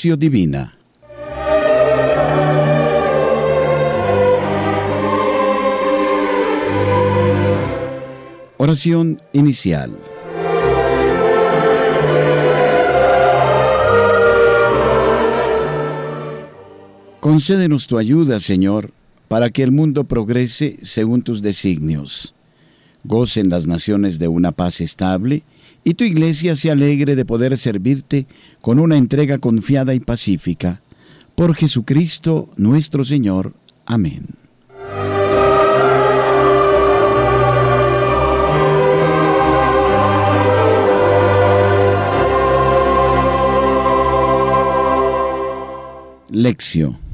Divina Oración inicial Concédenos tu ayuda, Señor, para que el mundo progrese según tus designios. Gocen las naciones de una paz estable y tu iglesia se alegre de poder servirte con una entrega confiada y pacífica. Por Jesucristo nuestro Señor. Amén. Lección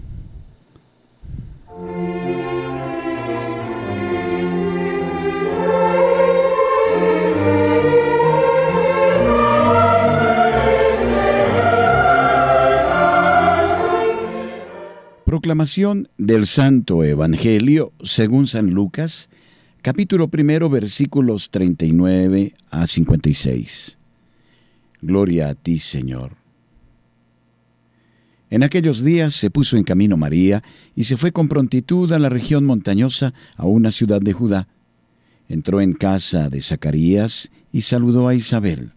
Proclamación del Santo Evangelio según San Lucas, capítulo primero, versículos 39 a 56. Gloria a ti, Señor. En aquellos días se puso en camino María y se fue con prontitud a la región montañosa, a una ciudad de Judá. Entró en casa de Zacarías y saludó a Isabel.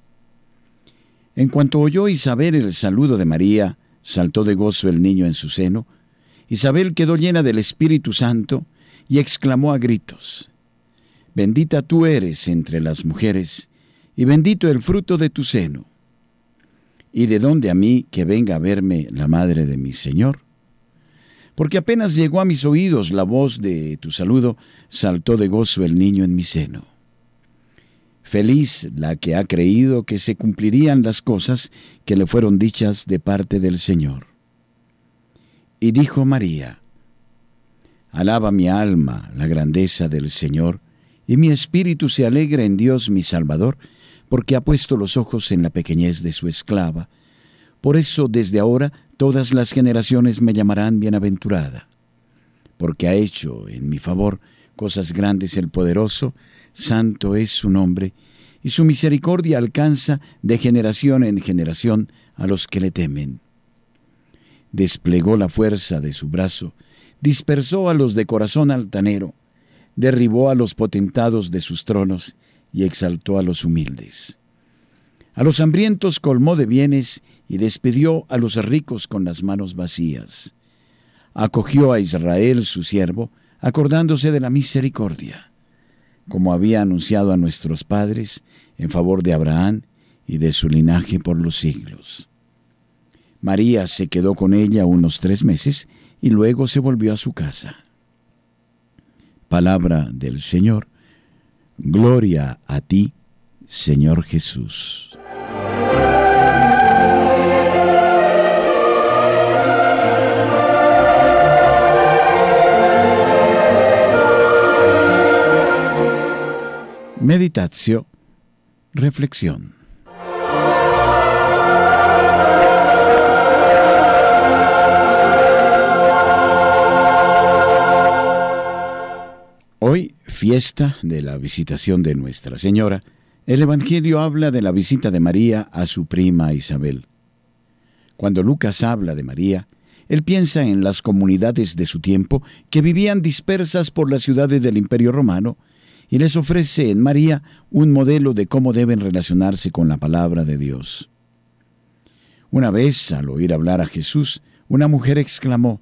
En cuanto oyó Isabel el saludo de María, saltó de gozo el niño en su seno, Isabel quedó llena del Espíritu Santo y exclamó a gritos, Bendita tú eres entre las mujeres, y bendito el fruto de tu seno. ¿Y de dónde a mí que venga a verme la madre de mi Señor? Porque apenas llegó a mis oídos la voz de tu saludo, saltó de gozo el niño en mi seno. Feliz la que ha creído que se cumplirían las cosas que le fueron dichas de parte del Señor. Y dijo María, Alaba mi alma la grandeza del Señor, y mi espíritu se alegra en Dios mi Salvador, porque ha puesto los ojos en la pequeñez de su esclava. Por eso desde ahora todas las generaciones me llamarán bienaventurada, porque ha hecho en mi favor cosas grandes el poderoso, santo es su nombre, y su misericordia alcanza de generación en generación a los que le temen desplegó la fuerza de su brazo, dispersó a los de corazón altanero, derribó a los potentados de sus tronos y exaltó a los humildes. A los hambrientos colmó de bienes y despidió a los ricos con las manos vacías. Acogió a Israel su siervo, acordándose de la misericordia, como había anunciado a nuestros padres en favor de Abraham y de su linaje por los siglos. María se quedó con ella unos tres meses y luego se volvió a su casa. Palabra del Señor. Gloria a ti, Señor Jesús. Meditatio, reflexión. Fiesta de la visitación de Nuestra Señora, el Evangelio habla de la visita de María a su prima Isabel. Cuando Lucas habla de María, él piensa en las comunidades de su tiempo que vivían dispersas por las ciudades del Imperio Romano y les ofrece en María un modelo de cómo deben relacionarse con la palabra de Dios. Una vez, al oír hablar a Jesús, una mujer exclamó,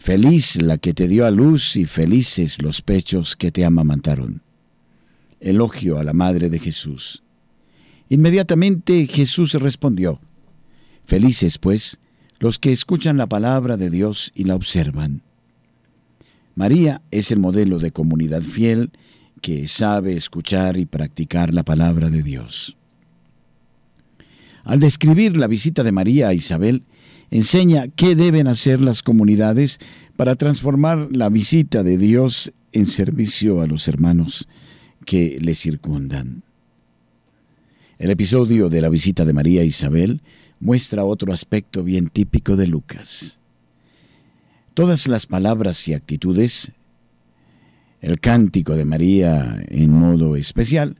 Feliz la que te dio a luz y felices los pechos que te amamantaron. Elogio a la Madre de Jesús. Inmediatamente Jesús respondió, Felices, pues, los que escuchan la palabra de Dios y la observan. María es el modelo de comunidad fiel que sabe escuchar y practicar la palabra de Dios. Al describir la visita de María a Isabel, enseña qué deben hacer las comunidades para transformar la visita de Dios en servicio a los hermanos que le circundan. El episodio de la visita de María Isabel muestra otro aspecto bien típico de Lucas. Todas las palabras y actitudes, el cántico de María en modo especial,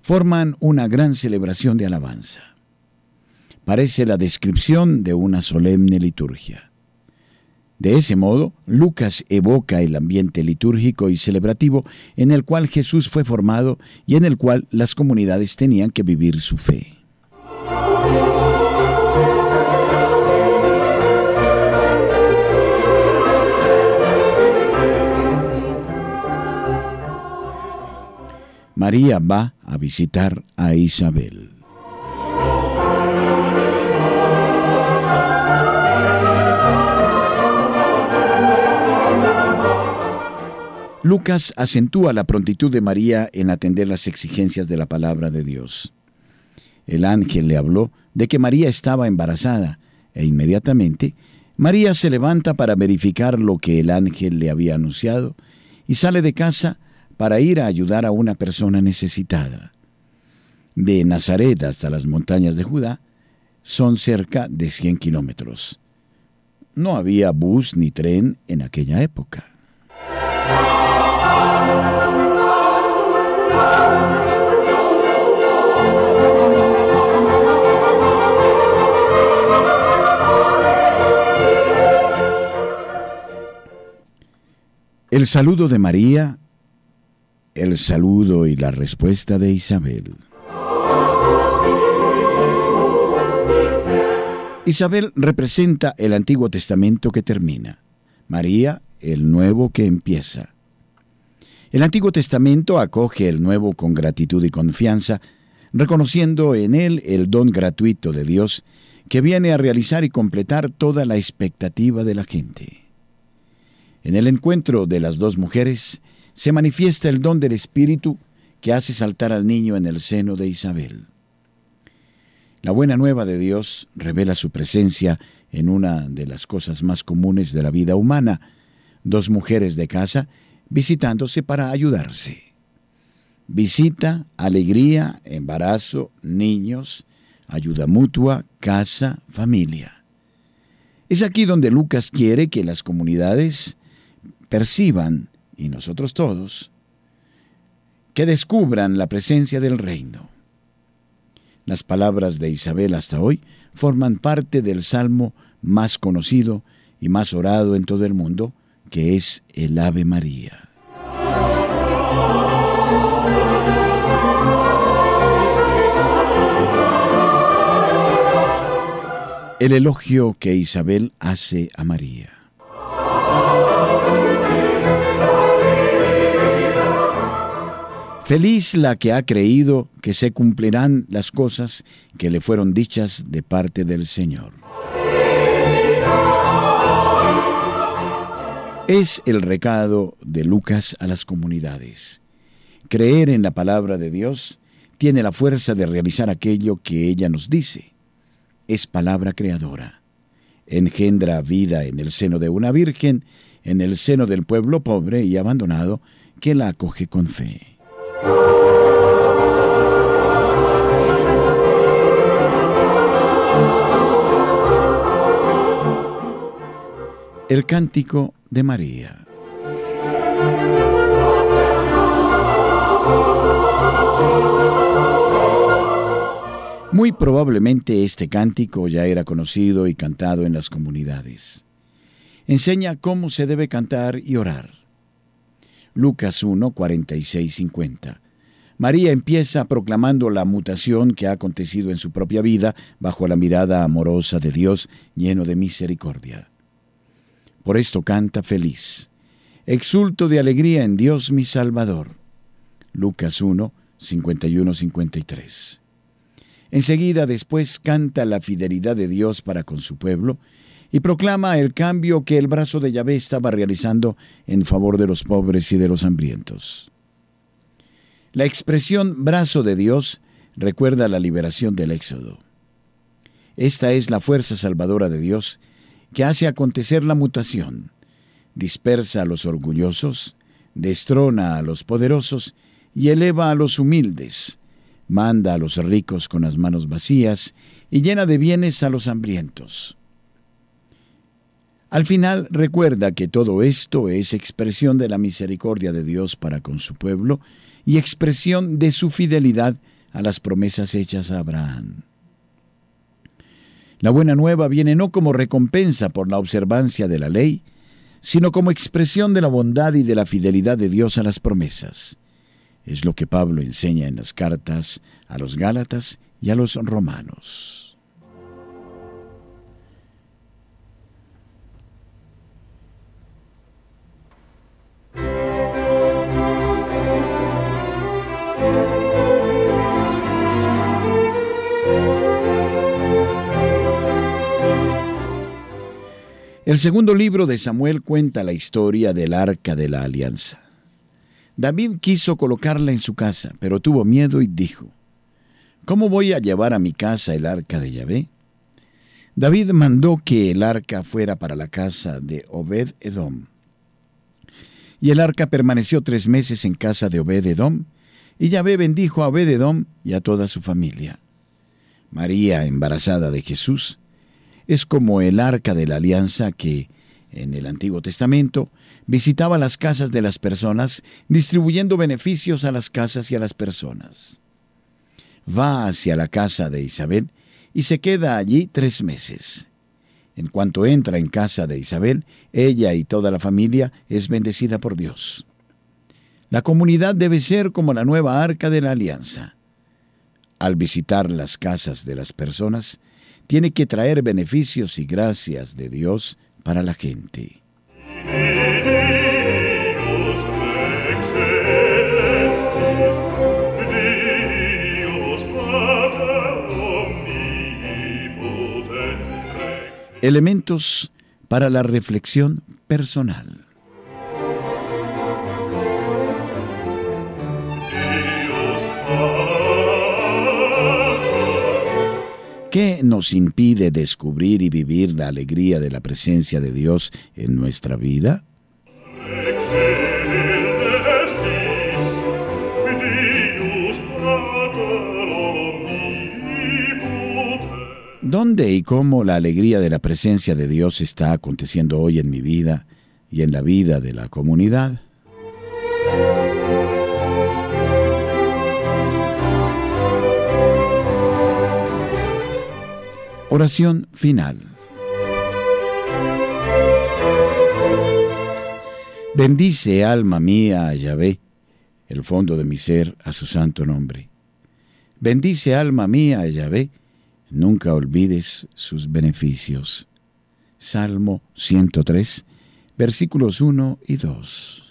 forman una gran celebración de alabanza. Parece la descripción de una solemne liturgia. De ese modo, Lucas evoca el ambiente litúrgico y celebrativo en el cual Jesús fue formado y en el cual las comunidades tenían que vivir su fe. María va a visitar a Isabel. Lucas acentúa la prontitud de María en atender las exigencias de la palabra de Dios. El ángel le habló de que María estaba embarazada e inmediatamente María se levanta para verificar lo que el ángel le había anunciado y sale de casa para ir a ayudar a una persona necesitada. De Nazaret hasta las montañas de Judá son cerca de 100 kilómetros. No había bus ni tren en aquella época. El saludo de María el saludo y la respuesta de Isabel. Isabel representa el Antiguo Testamento que termina, María el Nuevo que empieza. El Antiguo Testamento acoge el Nuevo con gratitud y confianza, reconociendo en él el don gratuito de Dios que viene a realizar y completar toda la expectativa de la gente. En el encuentro de las dos mujeres, se manifiesta el don del Espíritu que hace saltar al niño en el seno de Isabel. La buena nueva de Dios revela su presencia en una de las cosas más comunes de la vida humana, dos mujeres de casa visitándose para ayudarse. Visita, alegría, embarazo, niños, ayuda mutua, casa, familia. Es aquí donde Lucas quiere que las comunidades perciban y nosotros todos, que descubran la presencia del reino. Las palabras de Isabel hasta hoy forman parte del salmo más conocido y más orado en todo el mundo, que es el Ave María. El elogio que Isabel hace a María. Feliz la que ha creído que se cumplirán las cosas que le fueron dichas de parte del Señor. Es el recado de Lucas a las comunidades. Creer en la palabra de Dios tiene la fuerza de realizar aquello que ella nos dice. Es palabra creadora. Engendra vida en el seno de una virgen, en el seno del pueblo pobre y abandonado que la acoge con fe. El cántico de María. Muy probablemente este cántico ya era conocido y cantado en las comunidades. Enseña cómo se debe cantar y orar. Lucas 1, 46, 50. María empieza proclamando la mutación que ha acontecido en su propia vida bajo la mirada amorosa de Dios lleno de misericordia. Por esto canta feliz. Exulto de alegría en Dios mi Salvador. Lucas 1, 51-53. Enseguida después canta la fidelidad de Dios para con su pueblo y proclama el cambio que el brazo de Yahvé estaba realizando en favor de los pobres y de los hambrientos. La expresión brazo de Dios recuerda la liberación del Éxodo. Esta es la fuerza salvadora de Dios que hace acontecer la mutación, dispersa a los orgullosos, destrona a los poderosos y eleva a los humildes, manda a los ricos con las manos vacías y llena de bienes a los hambrientos. Al final recuerda que todo esto es expresión de la misericordia de Dios para con su pueblo y expresión de su fidelidad a las promesas hechas a Abraham. La buena nueva viene no como recompensa por la observancia de la ley, sino como expresión de la bondad y de la fidelidad de Dios a las promesas. Es lo que Pablo enseña en las cartas a los Gálatas y a los romanos. El segundo libro de Samuel cuenta la historia del arca de la alianza. David quiso colocarla en su casa, pero tuvo miedo y dijo, ¿Cómo voy a llevar a mi casa el arca de Yahvé? David mandó que el arca fuera para la casa de Obed Edom. Y el arca permaneció tres meses en casa de Obed Edom, y Yahvé bendijo a Obed Edom y a toda su familia. María, embarazada de Jesús, es como el arca de la alianza que, en el Antiguo Testamento, visitaba las casas de las personas, distribuyendo beneficios a las casas y a las personas. Va hacia la casa de Isabel y se queda allí tres meses. En cuanto entra en casa de Isabel, ella y toda la familia es bendecida por Dios. La comunidad debe ser como la nueva arca de la alianza. Al visitar las casas de las personas, tiene que traer beneficios y gracias de Dios para la gente. Elementos para la reflexión personal. ¿Qué nos impide descubrir y vivir la alegría de la presencia de Dios en nuestra vida? ¿Dónde y cómo la alegría de la presencia de Dios está aconteciendo hoy en mi vida y en la vida de la comunidad? Oración final. Bendice, alma mía, a Yahvé, el fondo de mi ser, a su santo nombre. Bendice, alma mía, a Yahvé, nunca olvides sus beneficios. Salmo 103, versículos 1 y 2.